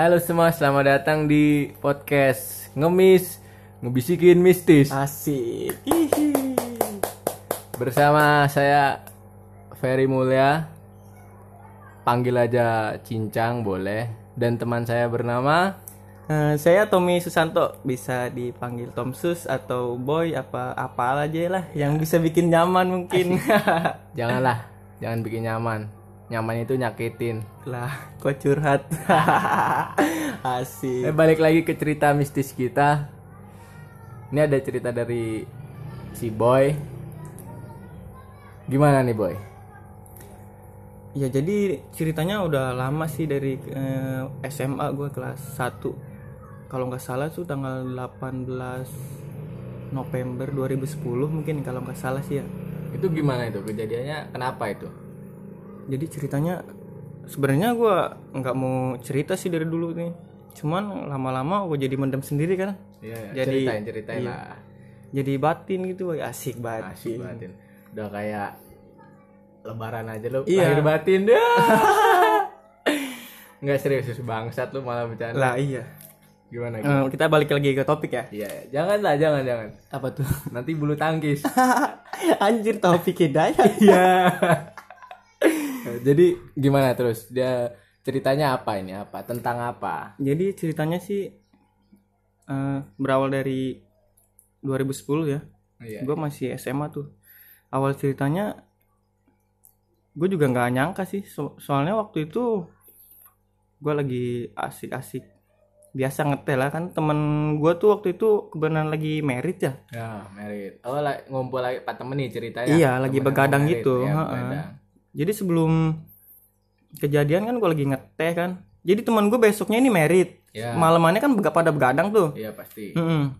Halo semua, selamat datang di podcast Ngemis Ngebisikin Mistis. Asik. Hihi. Bersama saya Ferry Mulya Panggil aja Cincang boleh. Dan teman saya bernama? Eh, saya Tommy Susanto, bisa dipanggil Tom Sus atau Boy apa apa aja lah yang bisa bikin nyaman mungkin. Janganlah, jangan bikin nyaman Nyaman itu nyakitin lah, kok curhat. Asik. Eh, balik lagi ke cerita mistis kita. Ini ada cerita dari si Boy. Gimana nih Boy? Ya jadi ceritanya udah lama sih dari eh, SMA gue kelas 1 Kalau nggak salah tuh tanggal 18 November 2010 mungkin kalau nggak salah sih ya Itu gimana itu kejadiannya? Kenapa itu? Jadi ceritanya sebenarnya gue nggak mau cerita sih dari dulu nih Cuman lama-lama gue jadi mendem sendiri kan Iya, Jadi- ceritain ceritain iya. lah. Jadi batin gitu asik banget Asik batin. Udah kayak lebaran aja lu. Iya. Lahir batin. Enggak serius bangsat lu malah bercanda. Lah iya Gimana? Eh, Kita balik lagi ke topik ya Iya, jangan lah, jangan, jangan. Apa tuh? Nanti bulu tangkis. Anjir topik hidayah Iya. Jadi gimana terus? Dia ceritanya apa ini? Apa? Tentang apa? Jadi ceritanya sih eh, berawal dari 2010 ya. Iya. Gue masih SMA tuh. Awal ceritanya gue juga nggak nyangka sih. So- soalnya waktu itu gue lagi asik-asik biasa ngetel lah kan temen gue tuh waktu itu kebenaran lagi merit ya Ya, merit. Oh, lah, ngumpul lagi Pak temen nih ceritanya. Iya, lagi Temen begadang gitu, heeh. begadang. Jadi sebelum kejadian kan gue lagi ngeteh kan jadi teman gue besoknya ini merit Ya. malamannya kan bega- pada begadang tuh Iya, pasti. Mm-mm.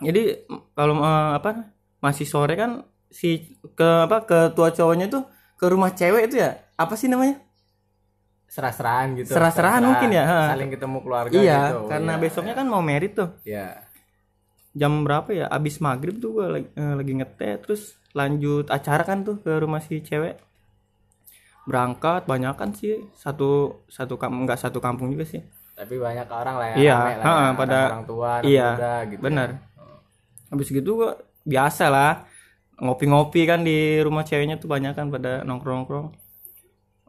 Jadi m- kalau eh, apa masih sore kan si ke apa ke tua cowoknya tuh ke rumah cewek itu ya apa sih namanya? Serah-serahan gitu. Serah-serahan mungkin ya, ha. Saling ketemu keluarga iya, gitu. karena Iya, besoknya kan mau merit tuh. Iya. Jam berapa ya? Abis maghrib tuh gue lagi, eh, lagi ngeteh terus lanjut acara kan tuh ke rumah si cewek. Berangkat banyak kan sih satu satu kampung nggak satu kampung juga sih. Tapi banyak orang lah ya. Iya, rame lah ya, pada- orang tua, anak iya, muda gitu. benar. Habis gitu gua biasa lah ngopi-ngopi kan di rumah ceweknya tuh banyak kan pada nongkrong-nongkrong.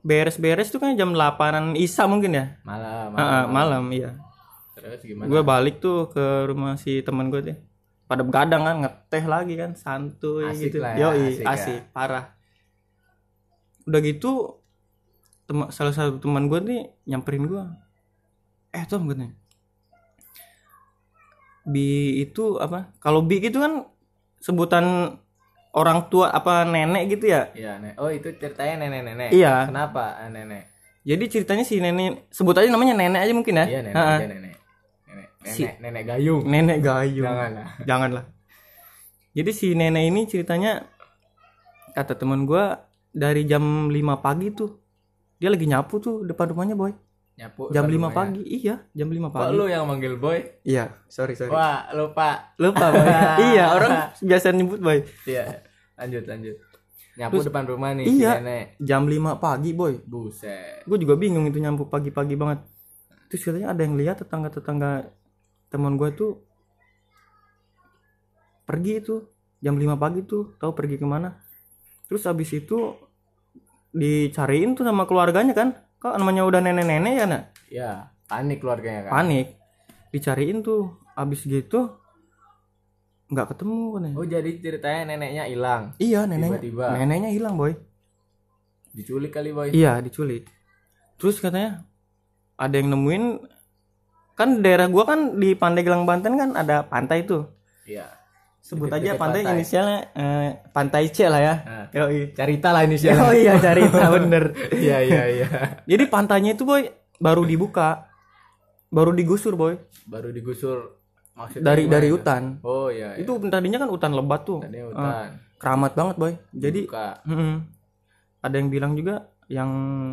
Beres-beres tuh kan jam 8-an Isa mungkin ya. Malam, ah, malam iya. Terus gimana? Gue balik tuh ke rumah si teman gue deh. Pada begadang kan ngeteh lagi kan santuy Asik gitu. lah ya, Yoi, asik asik, ya. parah. Udah gitu tema- salah satu teman gue nih nyamperin gue. Eh Tom katanya. Bi itu apa? Kalau bi itu kan sebutan orang tua apa nenek gitu ya. Iya, Nek. Oh, itu ceritanya nenek-nenek. Iya. Kenapa ah, nenek? Jadi ceritanya si nenek sebut aja namanya nenek aja mungkin ya. Iya, nenek, aja nenek. Nenek, nenek, Si- nenek gayung. Nenek gayung. Jangan lah. Janganlah. Jadi si nenek ini ceritanya kata teman gua dari jam 5 pagi tuh dia lagi nyapu tuh depan rumahnya boy. Nyapu. Jam depan 5 rumahnya. pagi. Iya, jam 5 Kok pagi. lu yang manggil boy? Iya, sorry sorry. Wah, lupa. Lupa boy. iya, orang biasa nyebut boy. Iya. Lanjut, lanjut. Nyapu depan rumah nih iya. si nenek. Jam 5 pagi boy. Buset. Gue juga bingung itu nyapu pagi-pagi banget. Terus katanya ada yang lihat tetangga-tetangga teman gua tuh pergi itu jam 5 pagi tuh, tahu pergi ke mana? Terus habis itu dicariin tuh sama keluarganya kan? Kok namanya udah nenek-nenek ya nak? Ya, panik keluarganya kan. Panik. Dicariin tuh, habis gitu nggak ketemu kan ya? Oh, jadi ceritanya neneknya hilang. Iya neneknya, Tiba-tiba. neneknya hilang boy. Diculik kali boy. Iya diculik. Terus katanya ada yang nemuin kan daerah gua kan di Pandeglang Banten kan ada pantai tuh. Iya. Sebut aja pantai, pantai. inisialnya eh, Pantai C lah ya. Nah, Yoi. Cerita lah ini sih. Oh iya cari tahu bener. Iya, iya, iya. Jadi pantainya itu boy baru dibuka, baru digusur boy Baru digusur maksudnya dari gimana dari hutan. Oh iya, iya. Itu tadinya kan hutan lebat tuh, Tadinya hutan. keramat banget boy. Jadi mm-mm. ada yang bilang juga yang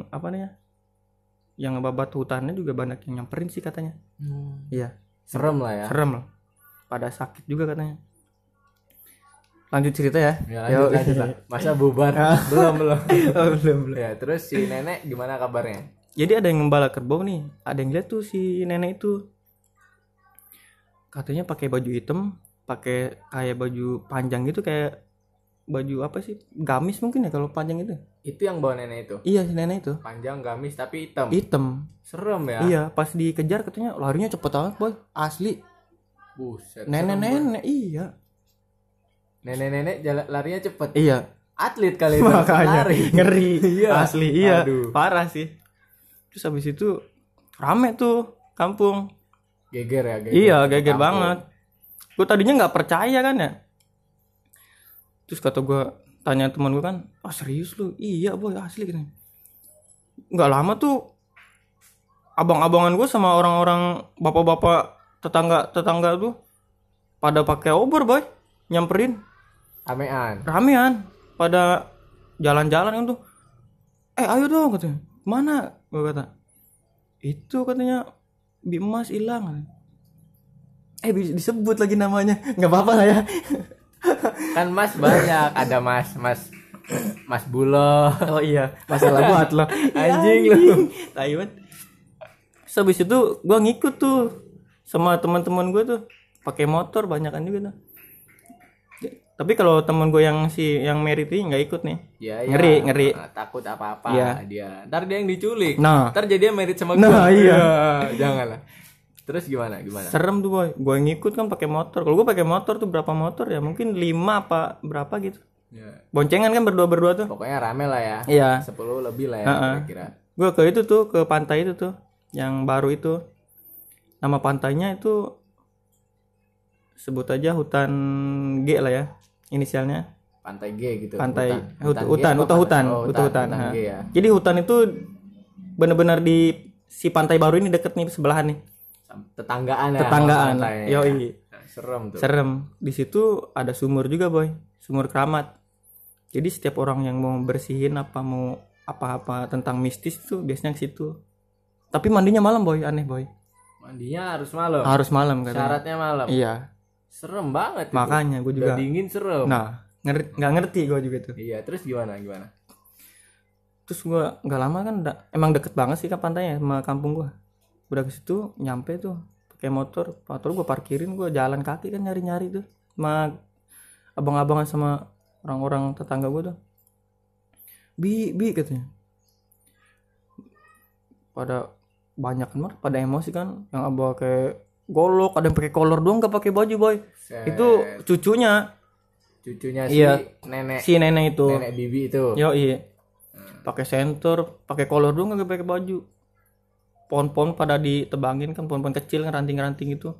apa namanya, yang ngebabat hutannya juga banyak yang nyamperin sih katanya. Iya. Serem lah ya. serem loh pada sakit juga katanya lanjut cerita ya Ya, lanjut, Yo. lanjut lah. Masa bubar? belum, belum. Oh, belum belum Ya, terus si nenek gimana kabarnya? jadi ada yang ngembala kerbau nih ada yang lihat tuh si nenek itu katanya pakai baju hitam pakai kayak baju panjang gitu kayak baju apa sih gamis mungkin ya kalau panjang itu Itu yang bawa nenek itu. iya si nenek itu Panjang gamis tapi hitam. hitam Serem ya. iya pas dikejar katanya larinya cepet banget boy asli Buset. nenek-nenek iya Nenek-nenek jalan larinya cepet. iya Atlet kali itu. makanya Lari. ngeri Iya. asli iya Aduh. parah sih terus habis itu rame tuh kampung Geger ya, geger. iya geger Kampung. banget gue tadinya nggak percaya kan ya terus kata gue tanya teman gue kan ah serius lu iya boy asli kan nggak lama tuh abang-abangan gue sama orang-orang bapak-bapak tetangga tetangga tuh pada pakai obor boy nyamperin Ramean. ramean? Pada jalan-jalan kan tuh. Eh ayo dong katanya. Mana? Gue kata. Itu katanya bi emas hilang. Eh disebut lagi namanya. Nggak apa-apa lah ya. Kan Mas banyak, ada Mas, Mas Mas Bulo. oh iya masalah buat lo Anjing lu. tai banget Terus habis itu gue ngikut tuh sama teman-teman gue tuh. Pakai motor banyakan juga tuh tapi kalau teman gue yang si yang merit ini nggak ikut nih Ya, Ngeri, ngeri. Ah, Takut apa-apa Iya. dia. Ntar dia yang diculik. Nah. Ntar jadi merit sama Nah, gua. iya. Janganlah. Terus gimana? Gimana? serem tuh boy gue ngikut kan pakai motor kalau gue pakai motor tuh berapa motor ya mungkin lima apa berapa gitu Ya. boncengan kan berdua berdua tuh Pokoknya rame lah ya. iya 10 lebih lah ya kira-kira. gue ke itu tuh ke pantai itu tuh yang baru itu nama pantainya itu sebut aja hutan G lah ya inisialnya Pantai G gitu. pantai Hutan. hutan hutan hutan hutan, Oh, hutan, hutan. hutan. G ya. jadi hutan itu bener-bener di si pantai baru ini deket nih sebelahan nih Tetanggaan ya. tetanggaan yoi Nah, Serem tuh. serem di situ ada sumur juga boy sumur keramat jadi setiap orang yang mau bersihin apa mau apa-apa tentang mistis tuh biasanya ke situ tapi mandinya malam boy aneh boy Mandinya harus malam. harus malam katanya Syaratnya malam. iya Serem banget itu. makanya gue juga Udah dingin serem. nah nggak ngerti gue juga tuh Iya, terus gimana? Gimana? terus gue nggak lama kan da- emang deket banget sih kan pantainya sama kampung gue udah ke situ nyampe tuh pakai motor motor gue parkirin gue jalan kaki kan nyari nyari tuh sama abang-abangan sama orang-orang tetangga gue tuh bi bi katanya pada banyak kan Mar, pada emosi kan yang abang kayak golok ada yang pakai kolor doang gak pakai baju boy Set. itu cucunya cucunya si Iya. nenek si nenek itu nenek bibi itu. Yo iya. Pakai senter, pakai kolor doang nggak pakai baju. Pohon-pohon pada ditebangin kan pohon-pohon kecil kan ranting-ranting itu.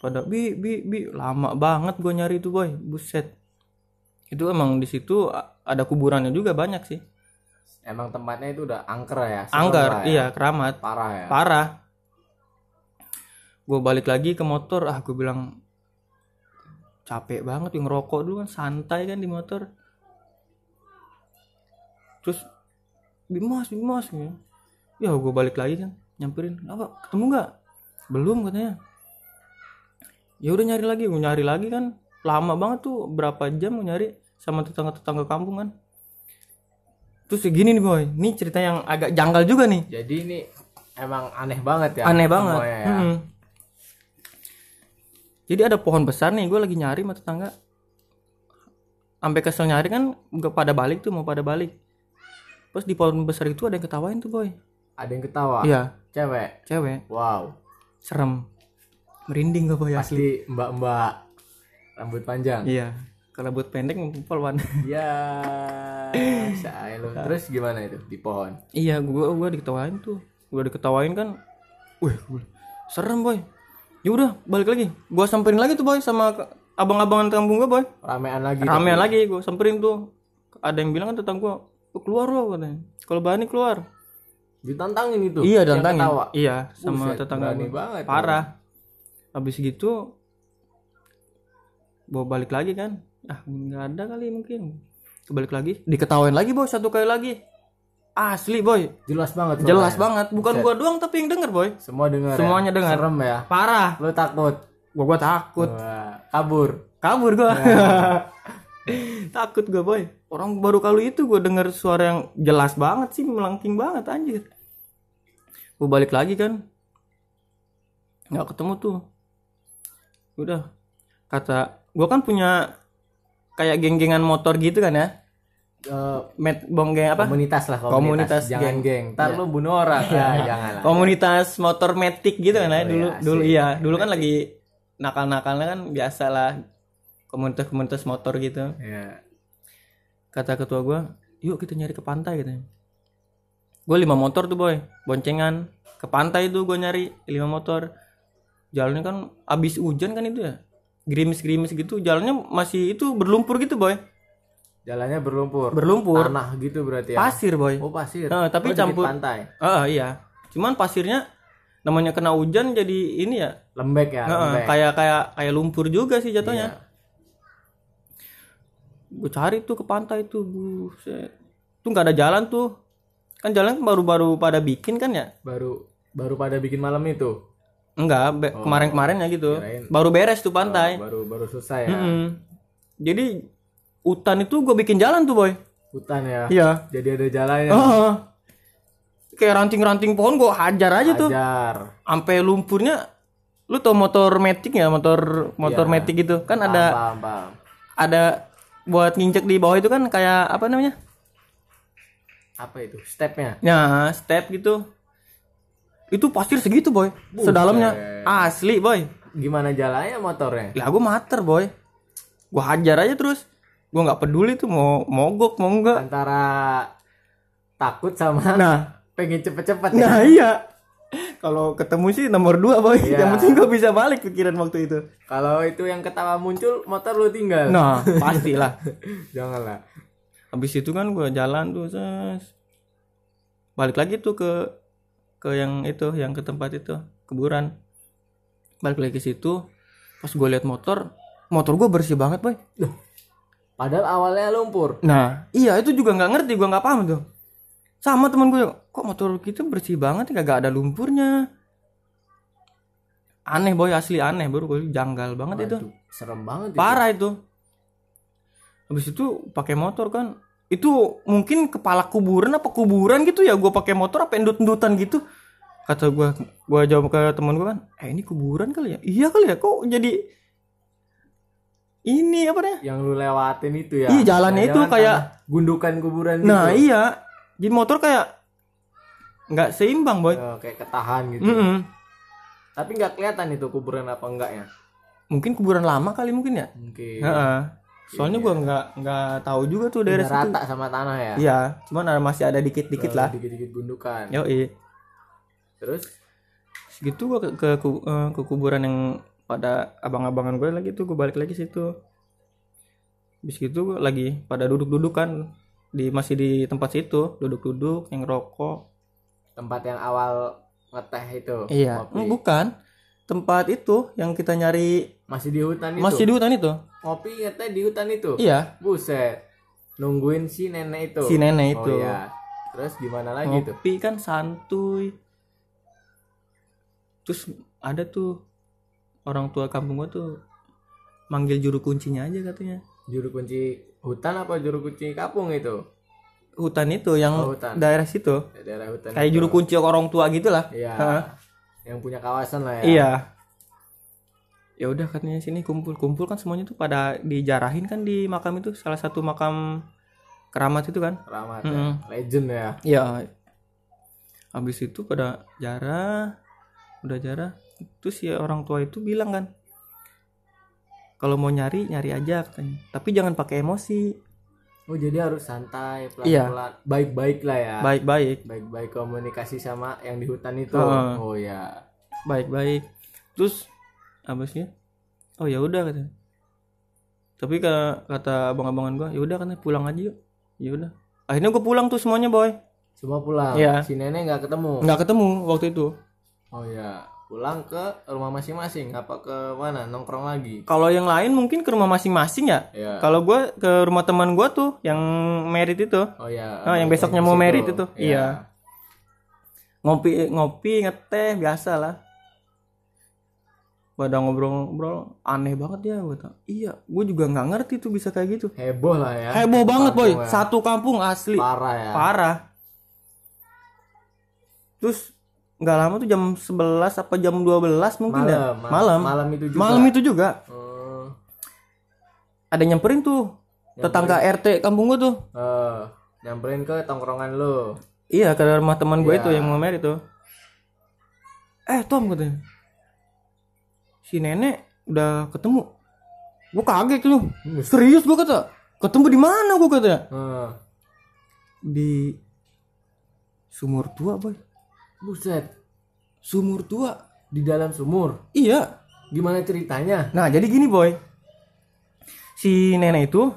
Pada bi bi bi lama banget gue nyari itu boy, buset. Itu emang di situ ada kuburannya juga banyak sih. Emang tempatnya itu udah angker ya. lah ya. iya keramat, Parah ya. parah. Gue balik lagi ke motor, ah gue bilang capek banget yang ngerokok dulu kan santai kan di motor. Terus Bimas, Bimas ya. Ya gue balik lagi kan, nyamperin, apa ketemu nggak? Belum katanya. Ya udah nyari lagi, gue nyari lagi kan, lama banget tuh, berapa jam gue nyari sama tetangga-tetangga kampung kan. Terus kayak gini nih boy, ini cerita yang agak janggal juga nih Jadi ini emang aneh banget ya. aneh banget ya. Mm-mm. Jadi ada pohon besar nih gue lagi nyari sama tetangga sampai kesel nyari kan gak pada balik tuh mau pada balik terus di pohon besar itu ada yang ketawain tuh boy Ada yang ketawa. iya Cewek. cewek Wow. serem merinding gak boy asli Pasti mbak-mbak rambut panjang. iya kalau buat pendek ngumpul wan Ya, saya lu. Terus gimana itu di pohon? iya gua gua diketawain tuh gua diketawain kan wih serem boy ya udah balik lagi. Gua samperin lagi tuh boy sama abang-abangan kampung gua boy. Ramean lagi. ramean lagi gue samperin tuh. Ada yang bilang kan tentang gue keluar lo katanya. Kalau berani keluar. Ditantangin itu. iya ketawa. iya sama Buset, tetangga gua. banget. parah. Habis gitu bawa balik lagi kan. Ah nggak ada kali mungkin. Balik lagi. Diketawain lagi boy satu kali lagi asli boy Jelas banget. jelas suaranya. banget bukan gua doang tapi yang denger boy Semua dengar. Semuanya ya? dengar. Serem ya. parah Lu takut. gua gua takut Wah, kabur. kabur gua takut gua boy orang baru kali itu gua denger suara yang jelas banget sih melengking banget anjir gue balik lagi kan nggak ketemu tuh udah kata gue kan punya kayak geng-gengan motor gitu kan ya Eh, met bong geng apa? Komunitas lah Komunitas. Komunitas, jangan geng. geng, ntar lu bunuh orang. Ya jangan lah komunitas motor metik gitu kan ya. Oh, dulu iya, dulu iya. Dulu kan lagi nakal-nakalnya kan biasa lah. Komunitas-komunitas motor gitu. Ya kata ketua gue yuk kita nyari ke pantai gitu gue lima motor tuh boy. Boncengan. Ke pantai tuh gue nyari lima motor. Jalannya kan abis hujan kan itu ya. Gerimis-gerimis gitu. Jalannya masih itu berlumpur gitu boy jalannya berlumpur. Berlumpur. Tanah gitu berarti ya? Pasir boy. Oh pasir. Nah, tapi Oh, campur- pantai. Ah iya. Cuman pasirnya namanya kena hujan jadi ini ya. Lembek ya Heeh, lembek. kayak kayak kayak lumpur juga sih jatuhnya. Iya. gue cari tuh ke pantai tuh buset. Tuh nggak ada jalan tuh. Kan jalan baru-baru pada bikin kan ya? Baru baru pada bikin malam itu? Enggak be- kemarin-kemarin ya gitu. kirain. baru beres tuh pantai. baru baru selesai ya? Mm-mm. jadi hutan itu gue bikin jalan tuh boy. Hutan ya? Iya. Jadi ada jalannya Heeh. kayak ranting-ranting pohon gue hajar aja tuh. Ajar sampai lumpurnya lu tau motor metik ya? Motor motor Iya. metik gitu. Kan ada paham paham ada buat nginjek di bawah itu kan kayak apa namanya? Apa itu? Stepnya? Ya step gitu. Itu pasir segitu boy. Sedalamnya. Asli boy. Gimana jalannya motornya? Lah gue mater boy. Gue hajar aja terus gue nggak peduli tuh mau mogok mau enggak antara takut sama nah. pengen cepet-cepet ya. Nah iya. Kalau ketemu sih nomor dua boy. Iya. yang penting gue bisa balik pikiran waktu itu. Kalau itu yang ketawa muncul motor lu tinggal. Nah pastilah. Janganlah. Habis itu kan gue jalan tuh ses. balik lagi tuh ke ke yang itu yang ke tempat itu kuburan. Balik lagi ke situ pas gue lihat motor motor gue bersih banget boy padahal awalnya lumpur. Nah iya itu juga nggak ngerti gue nggak paham tuh sama temen gue kok motor kita bersih banget ya kagak ada lumpurnya. Aneh boy asli aneh baru gue janggal banget itu. Waduh, serem banget itu. parah itu. Habis itu pakai motor kan itu mungkin kepala kuburan apa kuburan gitu ya gue pakai motor apa endut-endutan gitu. Kata gue gue jawab ke teman gue kan eh ini kuburan kali ya? Iya kali ya kok jadi ini apa deh yang lu lewatin itu ya? Iya, jalannya itu Jangan-jangan kayak- gundukan kuburan nah gitu. iya. Jadi motor kayak nggak seimbang boy. Eh, kayak ketahan gitu. Mm-mm. tapi nggak kelihatan itu kuburan apa enggaknya? Mungkin kuburan lama kali mungkin ya? Mungkin. Heeh. soalnya gue nggak nggak tahu juga tuh daerah Udah situ. rata sama tanah ya? Iya cuman ada masih ada dikit-dikit Eh, lah. dikit-dikit gundukan. Yo terus? Segitu gua ke, ke, ku- eh, ke kuburan yang pada abang-abangan gue lagi tuh gue balik lagi situ. Habis gitu lagi pada duduk-duduk kan di masih di tempat situ duduk-duduk yang rokok. Tempat yang awal ngeteh itu iya. ngopi. Hmm, bukan. Tempat itu yang kita nyari masih di hutan itu? Masih di hutan itu. Ngopi ngeteh di hutan itu? Iya. Buset. Nungguin si nenek itu? Si nenek oh itu. iya. Terus gimana lagi tuh? ngopi kan santuy. Terus ada tuh orang tua kampung gua tuh manggil juru kuncinya aja katanya. Juru kunci hutan apa juru kunci kapung itu? Hutan itu yang Oh, hutan. daerah situ. Daerah hutan kayak itu. juru kunci orang tua gitu lah iya yang punya kawasan lah ya. Iya. Ya udah katanya sini kumpul. Kumpul kan semuanya tuh pada dijarahin kan di makam itu. Salah satu makam keramat itu kan. Keramat Mm-mm. ya. legend ya. Iya. Habis itu pada jarah, udah jarah. Terus ya orang tua itu bilang kan, kalau mau nyari nyari aja katanya. Tapi jangan pakai emosi, oh jadi harus santai Iya. pelan-pelan baik-baik lah ya baik-baik, baik-baik komunikasi sama yang di hutan itu Heeh. oh ya baik-baik. Terus habisnya, oh ya udah katanya. Tapi kata, kata abang-abangan gua, ya udah kan pulang aja yuk. Ya udah. Akhirnya gue pulang tuh semuanya boy. semua pulang Iya. si nenek nggak ketemu Nggak ketemu waktu itu. oh ya pulang ke rumah masing-masing apa ke mana nongkrong lagi. Kalau yang lain mungkin ke rumah masing-masing ya. ya. Kalau gue ke rumah teman gua tuh yang merit itu. oh ya Ah, yang baik- besoknya baik mau merit itu. Iya. ngopi ngopi ngeteh biasa lah. Pada ngobrol-ngobrol aneh banget ya gue iya gue juga nggak ngerti tuh bisa kayak gitu. Heboh lah ya. Heboh banget boy. Ya. satu kampung asli. Parah ya. Parah. Terus nggak lama tuh jam 11 apa jam 12 mungkin ya Malam, malam. Malam. Itu juga. malam itu juga. Oh, ada nyamperin tuh. Tetangga RT kampung gua tuh. Eh, nyamperin ke tongkrongan lu. iya ke rumah teman gue Iya. itu yang mau tuh. Eh Tom katanya. Si nenek udah ketemu. Gua kaget tuh. Serius gua kata. Ketemu di mana gua kata Eh, di sumur tua boy buset, sumur tua di dalam sumur. iya Gimana ceritanya? Nah, jadi gini, Boy. Si nenek itu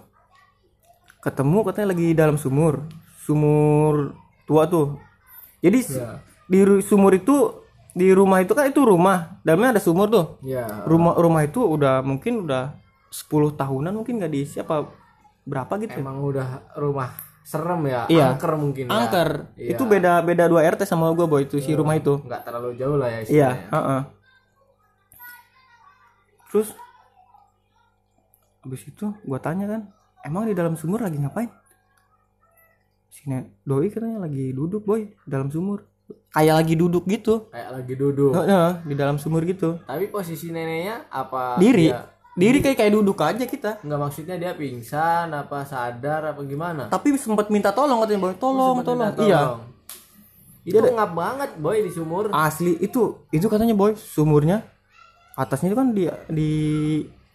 ketemu katanya lagi dalam sumur. Sumur tua tuh. Jadi Ya. di sumur itu di rumah itu kan itu rumah. Dalamnya ada sumur tuh. Ya. Rumah rumah itu udah mungkin udah 10 tahunan mungkin nggak diisi apa berapa gitu. Emang udah rumah serem ya, Iya. angker mungkin ya. Angker. Iya. Itu beda beda 2 RT sama gua, Boy, itu si rumah itu. Nggak terlalu jauh lah ya Iya, istilahnya. heeh. Terus habis itu gua tanya kan, emang di dalam sumur lagi ngapain? Si Nek doi katanya lagi duduk, boy, di dalam sumur. Kayak lagi duduk gitu. Kayak lagi duduk. Heeh, di dalam sumur gitu. Tapi posisi neneknya apa? Diri. dia- Diri kayak kayak duduk aja kita. Nggak maksudnya dia pingsan apa sadar apa gimana? Tapi sempat minta tolong katanya, boy. Tolong, Sempat tolong. minta Iya. Itu ngap banget boy di sumur. Asli itu itu katanya, boy, sumurnya atasnya itu kan di di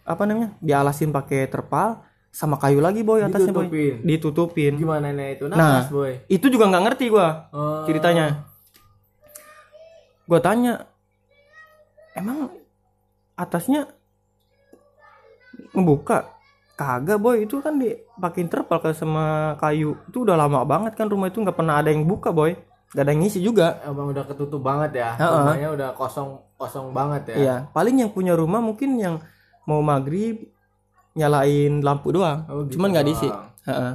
apa namanya? Dialasin pakai terpal sama kayu lagi, boy, atasnya, boy. Ditutupin. Ditutupin. Gimana itu Nah. boy? itu juga nggak ngerti gua Oh, ceritanya gua tanya emang atasnya ngebuka kagak boy itu kan dipakein terpal ke sama kayu itu udah lama banget kan rumah itu nggak pernah ada yang buka boy gak ada yang ngisi juga Emang udah ketutup banget ya. Heeh. Rumahnya udah kosong kosong banget ya. iya paling yang punya rumah mungkin yang mau maghrib nyalain lampu doang Oh, gitu cuman nggak diisi doang. Heeh.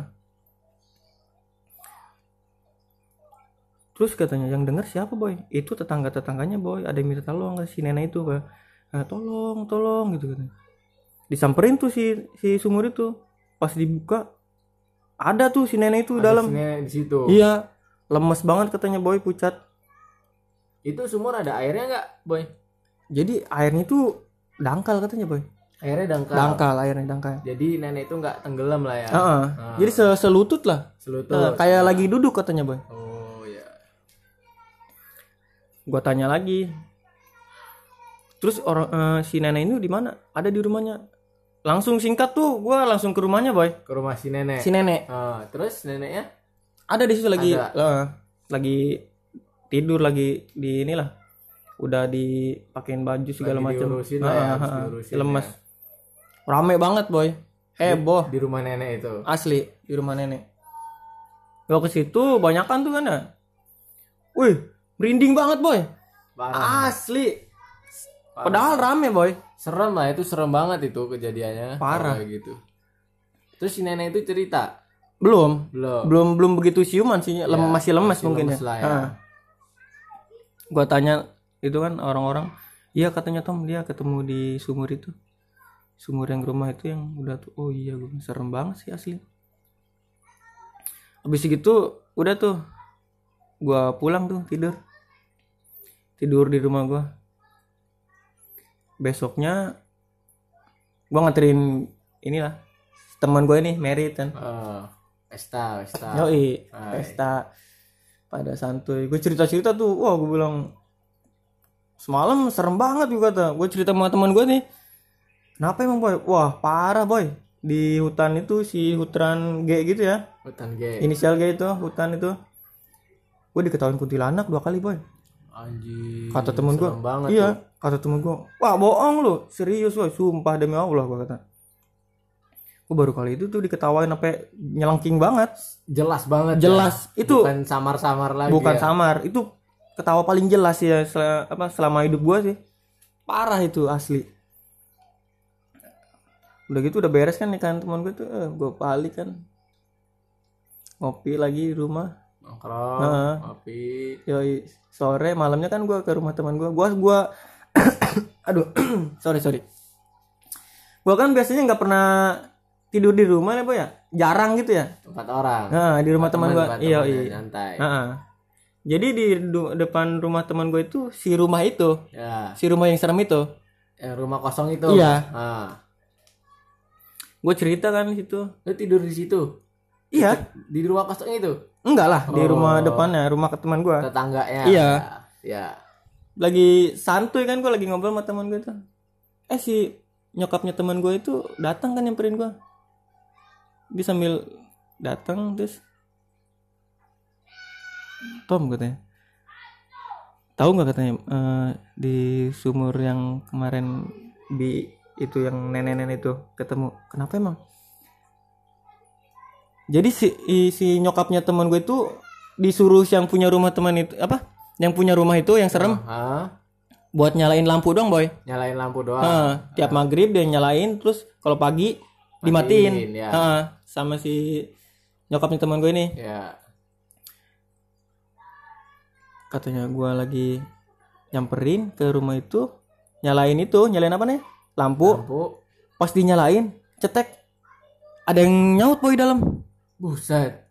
Terus katanya yang denger siapa boy? Itu tetangga tetangganya boy. Ada yang minta tolong ke si nenek itu Pak. "Eh, tolong, tolong gitu katanya. Disamperin tuh si si sumur itu. Pas dibuka ada tuh si nenek itu Ada dalam. di situ. Iya, lemes banget katanya boy pucat. Itu sumur ada airnya nggak boy? Jadi airnya itu dangkal katanya boy. Airnya dangkal. Dangkal airnya dangkal. Jadi nenek itu nggak tenggelam lah ya. Heeh. Ah. Jadi se- selutut lah. Selutut. Eh, kayak lagi duduk katanya boy. Oh ya. gua tanya lagi terus orang eh, si nenek ini di mana ada di rumahnya langsung singkat tuh gua langsung ke rumahnya boy Ke rumah si nenek. si nenek Ah, terus neneknya? ada di situ lagi Ada. eh, lagi tidur lagi di inilah udah dipakein baju segala macam lah ya, ah. diurusin lemes ya. rame banget boy heboh Di rumah nenek itu. asli di rumah nenek gua ke situ banyakan tuh kan ya wih merinding banget boy Parah. asli padahal rame boy Serem lah itu serem banget itu kejadiannya. Parah. Kayak gitu. Terus si nenek itu cerita. belum Belum. belum belum begitu siuman sih lem- Ya, masih lemas masih mungkin lemes ya, lah ya. Ah. gua tanya itu kan orang-orang iya katanya Tom dia ketemu di sumur itu sumur yang rumah itu yang udah tuh oh iya gue serem banget sih asli habis gitu udah tuh gua pulang tuh tidur tidur di rumah gua besoknya gua nganterin inilah teman gue nih merit kan Oh, pesta, pesta. Yoi, Hai. pesta pada santuy. Gue cerita-cerita tuh, wah gue bilang semalam serem banget gue kata. Gue cerita sama teman gue nih. Kenapa emang boy? Wah parah boy. Di hutan itu si hutan G gitu ya. Hutan gay. Inisial G itu hutan itu. Gue diketahuin kuntilanak dua kali boy. Anjir. Kata temen gue. Iya. tuh. Kata temen gue. Wah bohong lu. Serius boy. Sumpah demi Allah gue kata. Gue baru kali itu tuh diketawain sampai nyelengking banget. Jelas banget. ya. Jelas. Itu Bukan samar-samar lagi. bukan ya. samar itu ketawa paling jelas ya sel- apa selama hidup gua sih parah itu asli udah gitu udah beres kan nih kan teman gue tuh eh, gue balik kan ngopi lagi di rumah Nongkrong, ngopi. yoi sore malamnya kan gua ke rumah teman gua gua gua aduh sorry sorry gua kan biasanya nggak pernah tidur di rumah ya boy ya jarang gitu ya Empat orang. nah di rumah teman Tempat iya iya Santai. Heeh. jadi di depan rumah teman gue itu si rumah itu Ya, si rumah yang serem itu yang rumah kosong itu. Iya. Ah. gue cerita kan di situ Lu tidur di situ. iya Di rumah kosong itu. enggak lah di Oh. rumah depannya rumah ke teman gue Tetangganya. Iya. Ya. Lagi santuy kan gue lagi ngobrol sama teman gue tuh eh si nyokapnya teman gue itu datang kan nyamperin gue dia sambil datang terus Tom katanya. Tahu nggak katanya eh, di sumur yang kemarin di itu yang nenek-nenek itu ketemu? Kenapa emang? Jadi si si nyokapnya teman gue itu disuruh yang punya rumah teman itu apa yang punya rumah itu yang serem Ah, buat nyalain lampu dong boy nyalain lampu doang. Heeh, tiap maghrib dia nyalain terus kalau pagi dimatiin Matiin, ya. Heeh, sama si nyokapnya teman gue ini Ya. katanya gua lagi nyamperin ke rumah itu nyalain itu nyalain apa nih lampu Lampu. pas dinyalain cetek ada yang nyaut boy dalam Buset.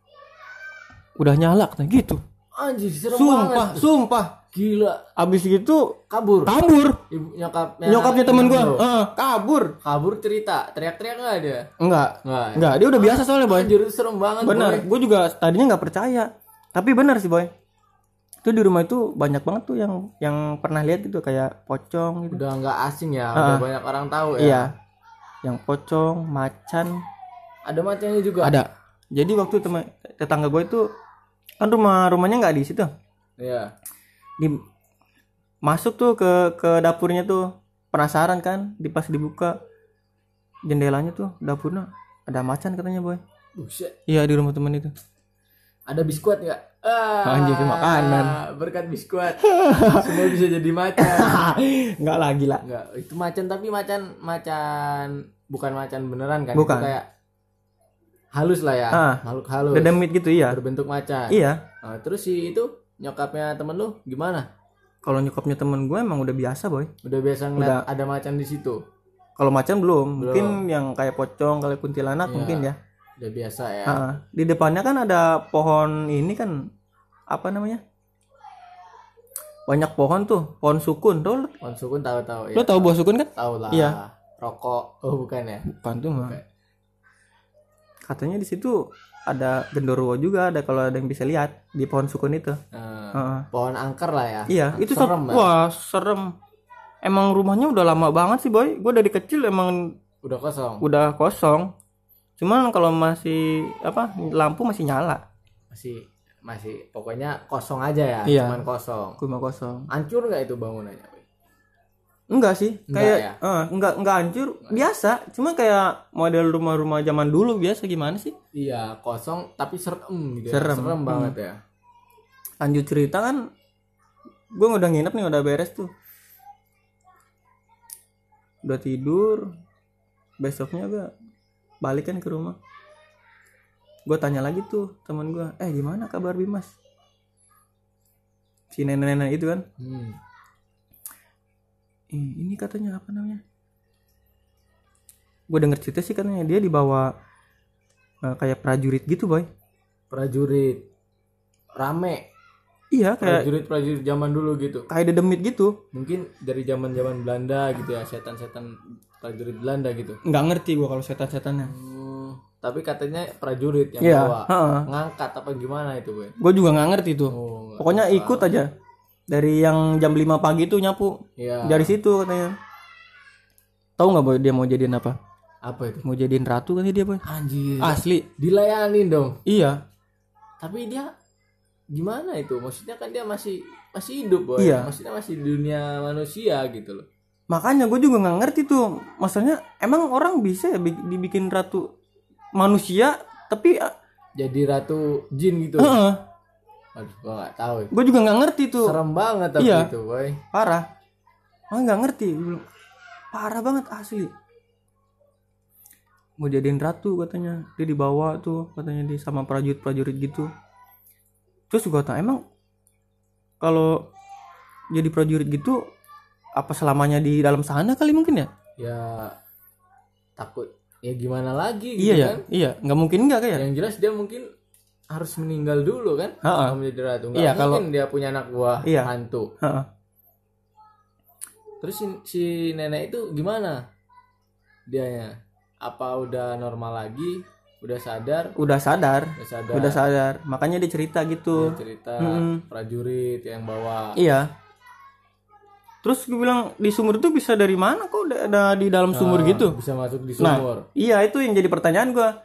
udah nyala katanya gitu Anjir, serem sumpah banget. sumpah Gila. abis gitu Kabur. kabur Ibu nyokapnya. nyokapnya temen gua. Heeh, kabur Kabur cerita. Teriak-teriak enggak ada? enggak Enggak. enggak dia udah biasa soalnya boy Anjir, serem banget. bener Boy. gue juga tadinya nggak percaya tapi bener sih boy itu di rumah itu banyak banget tuh yang yang pernah lihat gitu kayak pocong gitu Udah nggak asing ya. Udah banyak orang tahu ya. iya yang pocong macan Ada macannya juga. ada jadi waktu teman tetangga gue itu kan rumah rumahnya nggak di situ Iya. di masuk tuh ke ke dapurnya tuh penasaran kan di pas dibuka jendelanya tuh dapurnya ada macan katanya boy Buset. iya di rumah teman itu Ada biskuit nggak? Ah, Anjir, makanan. Berkat biskuit. Semua bisa jadi macan. nggak lagi lah Enggak, itu macan tapi macan macan bukan macan beneran kan? Bukan. Itu kayak halus lah ya. Ah. Makhluk halus. dedemit gitu iya Berbentuk macan. iya Nah, terus si itu nyokapnya temen lu gimana? kalau nyokapnya temen gue emang udah biasa boy Udah biasa ngeliat ada macan di situ. kalau macan belum mungkin yang kayak pocong kali kuntilanak Iya. mungkin ya Udah biasa ya. Ah, di depannya kan ada pohon ini kan apa namanya banyak pohon tuh pohon sukun tuh Pohon sukun tahu-tahu ya. lo tau buah sukun kan Tahu lah. Iya. Rokok. Oh, bukan ya? bukan tuh mah. Katanya di situ ada genderuwo juga ada kalau ada yang bisa lihat di pohon sukun itu Nah, Heeh. pohon angker lah ya. iya itu serem. ya? wah serem emang rumahnya udah lama banget sih boy gue dari kecil emang Udah kosong. udah kosong cuman kalau masih apa lampu masih nyala Masih masih pokoknya kosong aja ya. Iya. Cuman kosong. rumah kosong Hancur nggak itu bangunannya? Enggak sih Enggak kayak ya? eh, enggak enggak hancur biasa cuma kayak model rumah-rumah zaman dulu biasa gimana sih Iya, kosong tapi serem gitu. Serem. Ya. Serem Hmm. banget ya. lanjut cerita kan gue udah nginep nih udah beres tuh udah tidur besoknya gue balik kan ke rumah gue tanya lagi tuh teman gue eh gimana kabar Bimas si nenek-nenek itu kan Hmm. "Ih, ini katanya apa namanya gue denger cerita sih katanya dia dibawa eh, kayak prajurit gitu boy Prajurit rame. iya kayak Prajurit-prajurit zaman dulu gitu. kayak dedemit gitu Mungkin dari zaman-zaman Belanda gitu ya, setan-setan prajurit Belanda gitu. nggak ngerti gue kalau setan-setannya Hmm, tapi katanya prajurit yang Iya, bawa. heeh. Ngangkat apa gimana itu, Boy? gue juga nggak ngerti tuh Oh, pokoknya tahu. ikut aja dari yang jam 5 pagi tuh nyapu Iya. dari situ katanya tahu nggak boy dia mau jadiin apa Apa itu? mau jadiin ratu kan dia boy Anjir. asli Dilayanin dong. iya Tapi dia gimana itu? Maksudnya kan dia masih masih hidup, Boy. Iya. Maksudnya masih di dunia manusia gitu loh. makanya gue juga nggak ngerti tuh maksudnya emang orang bisa ya bi- dibikin ratu manusia tapi uh, Jadi ratu jin gitu. heeh, Aduh, gua nggak tahu. gue juga nggak ngerti tuh. Serem banget tapi Iya. itu, Boy. parah. Ah nggak ngerti. Gua parah banget asli. Mau jadiin ratu katanya. Dia dibawa tuh katanya di sama prajurit prajurit gitu. Terus gue tanya emang kalau jadi prajurit gitu apa selamanya di dalam sana kali mungkin ya? Ya takut. Ya gimana lagi iya gitu ya kan. iya. Nggak mungkin nggak kayak Yang jelas dia mungkin harus meninggal dulu kan? Heeh. kalau menjadi ratu nggak Iya, kalau- mungkin dia punya anak buah Iya. hantu. Heeh. terus si, si nenek itu gimana? Dianya apa udah normal lagi? Udah sadar? Udah sadar. Udah sadar. Udah sadar. Makanya dia cerita gitu. Dia cerita Mm-mm. prajurit yang bawa. Iya. Terus gue bilang di sumur itu bisa dari mana kok? Ada di dalam sumur Ah, gitu? bisa masuk di Nah, sumur. iya itu yang jadi pertanyaan gua.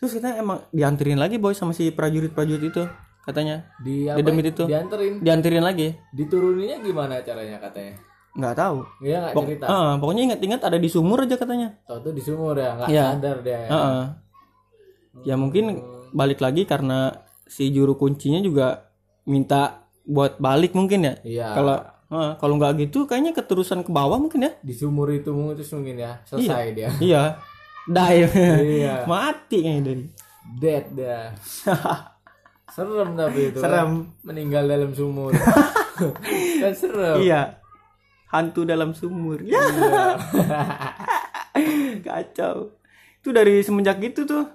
Terus kita emang dianterin lagi boy sama si prajurit-prajurit itu katanya. di apa Dedemit itu. dianterin Dianterin lagi. dituruninya gimana caranya katanya Nggak tahu. dia nggak Pok- cerita Heeh, pokoknya ingat-ingat ada di sumur aja katanya. tau tuh di sumur ya nggak Iya. sadar dia ya. Heeh. Ya mungkin balik lagi karena si juru kuncinya juga minta buat balik mungkin ya. iya Kalau heeh, kalau nggak gitu kayaknya keterusan ke bawah mungkin ya. di sumur itu mungkin ya selesai dia Iya. Die. iya Mati kayaknya dari. dead dia serem tapi itu kan. Serem. meninggal dalam sumur kan serem Iya. Hantu dalam sumur. Ya. Kacau. Itu dari semenjak gitu tuh.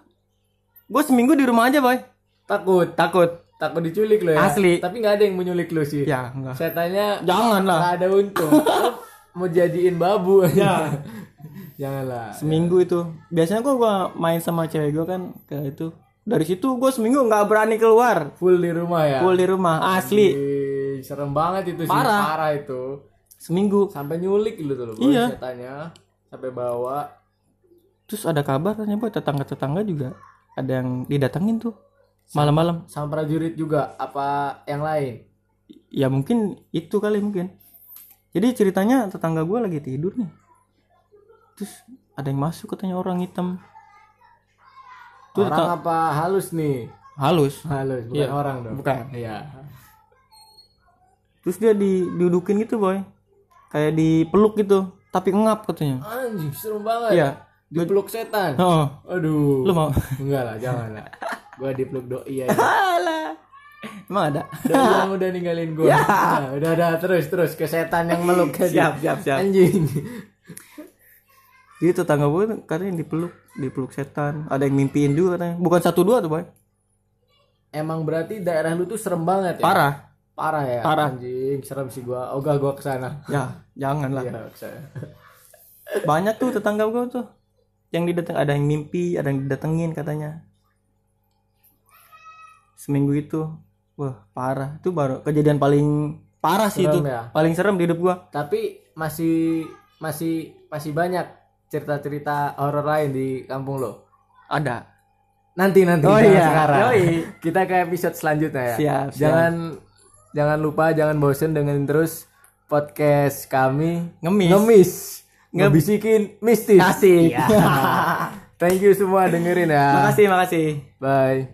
Gue seminggu di rumah aja, boy. takut Takut. takut diculik lo ya Asli. tapi nggak ada yang menyulik lo sih Ya, enggak. setannya Jangan lah. nggak ada untung mau jadiin babu Ya. Janganlah Seminggu itu. Biasanya gua gua main sama cewek gua kan ke itu. Dari situ gue seminggu nggak berani keluar. full di rumah ya Full di rumah, asli. Ih, serem banget itu sih Parah. parah itu Seminggu. sampai nyulik lu tuh Iya. setannya sampai bawa Terus ada kabar katanya boy tetangga-tetangga juga ada yang didatengin tuh malam-malam. sama prajurit juga apa yang lain Ya mungkin itu kali mungkin. Jadi ceritanya tetangga gue lagi tidur nih. Terus ada yang masuk katanya orang hitam. Orang apa halus nih halus. halus bukan Iya. orang dong Bukan. iya Terus dia didudukin gitu boy. Kayak dipeluk gitu. Tapi ngap katanya. anjing serem banget Iya. dipeluk setan Oh, aduh lu mau? enggak lah jangan lah gua dipeluk doi aja Alah. Emang ada? doi yang udah ninggalin gua Nah, udah udah terus terus ke setan yang meluk. Siap, siap, siap. anjing Jadi tetangga gue katanya dipeluk, dipeluk setan. Ada yang mimpiin juga katanya. Bukan satu dua tuh boy. emang berarti daerah lu tuh serem banget ya Parah. parah ya Parah. anjing serem sih gua ogah gua ke sana Ya, jangan lah. iya Banyak tuh tetangga gue tuh. Yang didateng ada yang mimpi, ada yang didatengin katanya. Seminggu itu. Wah, parah. Itu baru kejadian paling parah sih Serem itu. ya? Paling serem di hidup gua. tapi masih masih masih banyak cerita-cerita horor lain di kampung lo Ada. nanti nanti Oh iya. sekarang Yoi. kita ke episode selanjutnya ya Siap, siap. jangan jangan lupa jangan bosen dengerin terus podcast kami Ngemis. ngemis ngebisikin mistis Asik. Iya. thank you semua dengerin ya Makasih, makasih. bye